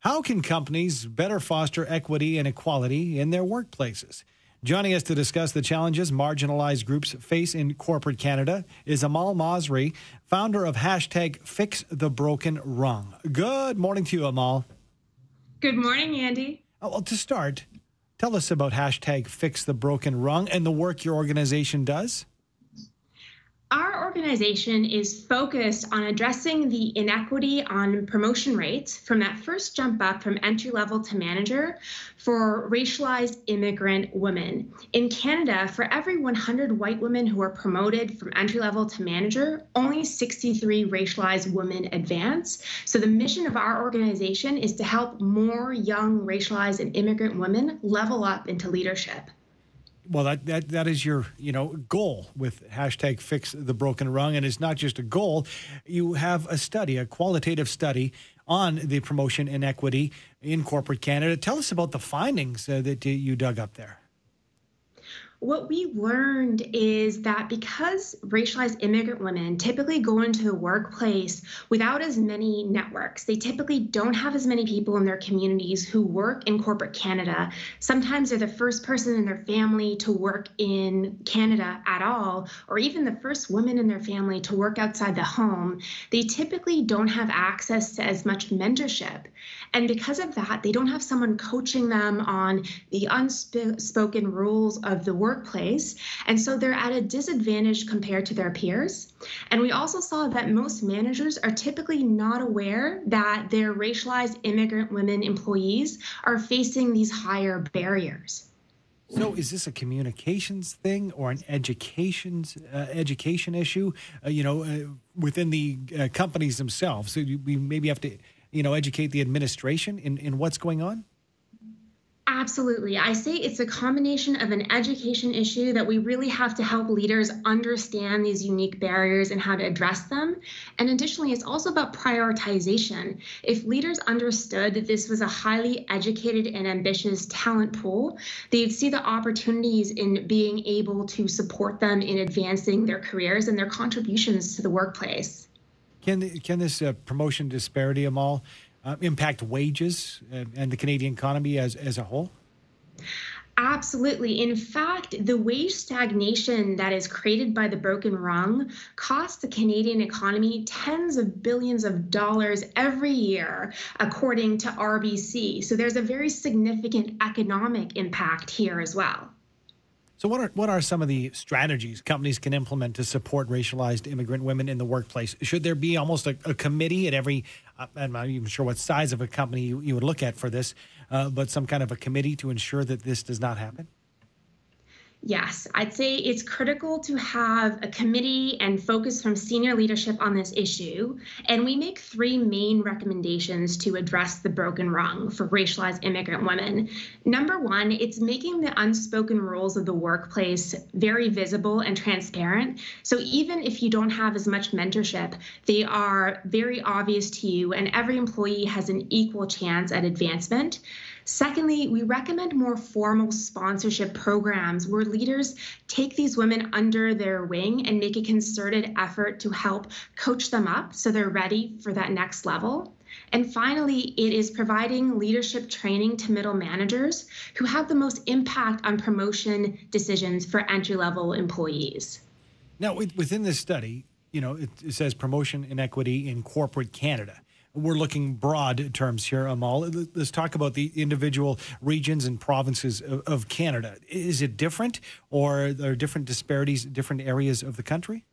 How can companies better foster equity and equality in their workplaces? Joining us to discuss the challenges marginalized groups face in corporate Canada is Amal Masri, founder of hashtag Fix the Broken Rung. Good morning to you, Amal. Good morning, Andy. Oh, well, to start, tell us about hashtag Fix the Broken Rung and the work your organization does. Organization is focused on addressing the inequity on promotion rates from that first jump up from entry level to manager for racialized immigrant women. In Canada, for every 100 white women who are promoted from entry level to manager, only 63 racialized women advance. So the mission of our organization is to help more young racialized and immigrant women level up into leadership well, that, that that is your you know goal with hashtag Fix the Broken Rung, and it's not just a goal. You have a study, a qualitative study on the promotion inequity in corporate Canada. Tell us about the findings uh, that you dug up there what we learned is that because racialized immigrant women typically go into the workplace without as many networks, they typically don't have as many people in their communities who work in corporate Canada. Sometimes they're the first person in their family to work in Canada at all, or even the first woman in their family to work outside the home. They typically don't have access to as much mentorship. And because of that, they don't have someone coaching them on the unspoken rules of the workplace. And so they're at a disadvantage compared to their peers. And we also saw that most managers are typically not aware that their racialized immigrant women employees are facing these higher barriers. So, is this a communications thing or an education's uh, education issue? Uh, you know, uh, within the uh, companies themselves, so we maybe have to you know, educate the administration in, in what's going on? Absolutely. I say it's a combination of an education issue that we really have to help leaders understand these unique barriers and how to address them. And additionally, it's also about prioritization. If leaders understood that this was a highly educated and ambitious talent pool, they'd see the opportunities in being able to support them in advancing their careers and their contributions to the workplace. Can can this uh, promotion disparity, Amal, uh, impact wages and, and the Canadian economy as as a whole? Absolutely. In fact, the wage stagnation that is created by the broken rung costs the Canadian economy tens of billions of dollars every year, according to RBC. So there's a very significant economic impact here as well. So, what are what are some of the strategies companies can implement to support racialized immigrant women in the workplace? Should there be almost a, a committee at every? Uh, I'm not even sure what size of a company you, you would look at for this, uh, but some kind of a committee to ensure that this does not happen. Yes, I'd say it's critical to have a committee and focus from senior leadership on this issue. And we make three main recommendations to address the broken rung for racialized immigrant women. Number one, it's making the unspoken rules of the workplace very visible and transparent. So even if you don't have as much mentorship, they are very obvious to you, and every employee has an equal chance at advancement. Secondly, we recommend more formal sponsorship programs where leaders take these women under their wing and make a concerted effort to help coach them up so they're ready for that next level. And finally, it is providing leadership training to middle managers who have the most impact on promotion decisions for entry level employees. Now, within this study, you know, it, says promotion inequity in corporate Canada we're looking broad terms here, Amal. Let's talk about the individual regions and provinces of, of Canada. Is it different, or are there different disparities different areas of the country?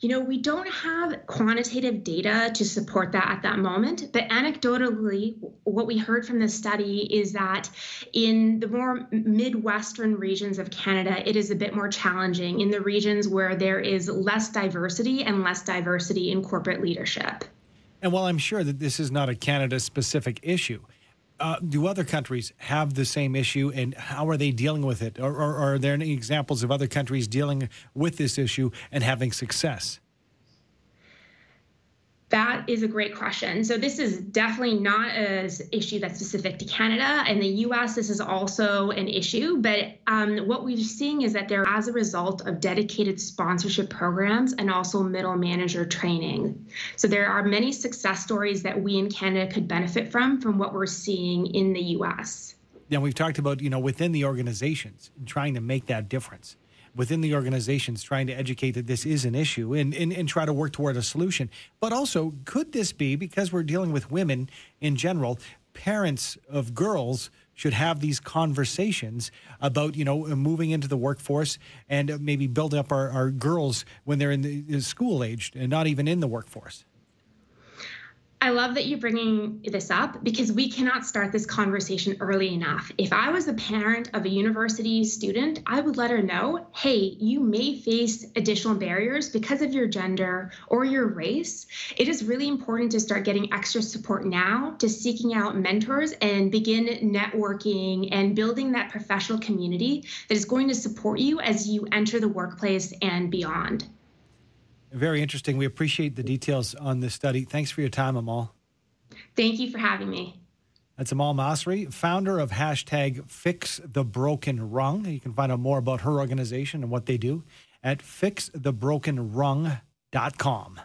You know, we don't have quantitative data to support that at that moment, but anecdotally, what we heard from this study is that in the more Midwestern regions of Canada, it is a bit more challenging in the regions where there is less diversity and less diversity in corporate leadership. And while I'm sure that this is not a Canada specific issue, uh, do other countries have the same issue and how are they dealing with it? Or, or, or, are there any examples of other countries dealing with this issue and having success? That is a great question. So this is definitely not an issue that's specific to Canada. and the U.S., this is also an issue. But um, what we're seeing is that there, as a result of dedicated sponsorship programs and also middle manager training, so there are many success stories that we in Canada could benefit from from what we're seeing in the U.S. Yeah, we've talked about you know within the organizations trying to make that difference within the organizations trying to educate that this is an issue and, and, and try to work toward a solution. But also, could this be, because we're dealing with women in general, parents of girls should have these conversations about you know moving into the workforce and maybe build up our, our girls when they're in the school age and not even in the workforce I love that you're bringing this up because we cannot start this conversation early enough. If I was a parent of a university student, I would let her know hey, you may face additional barriers because of your gender or your race. It is really important to start getting extra support now, to seeking out mentors and begin networking and building that professional community that is going to support you as you enter the workplace and beyond. Very interesting. We appreciate the details on this study. Thanks for your time, Amal. Thank you for having me. That's Amal Masri, founder of hashtag Fix the Broken Rung. You can find out more about her organization and what they do at fixthebrokenrung.com.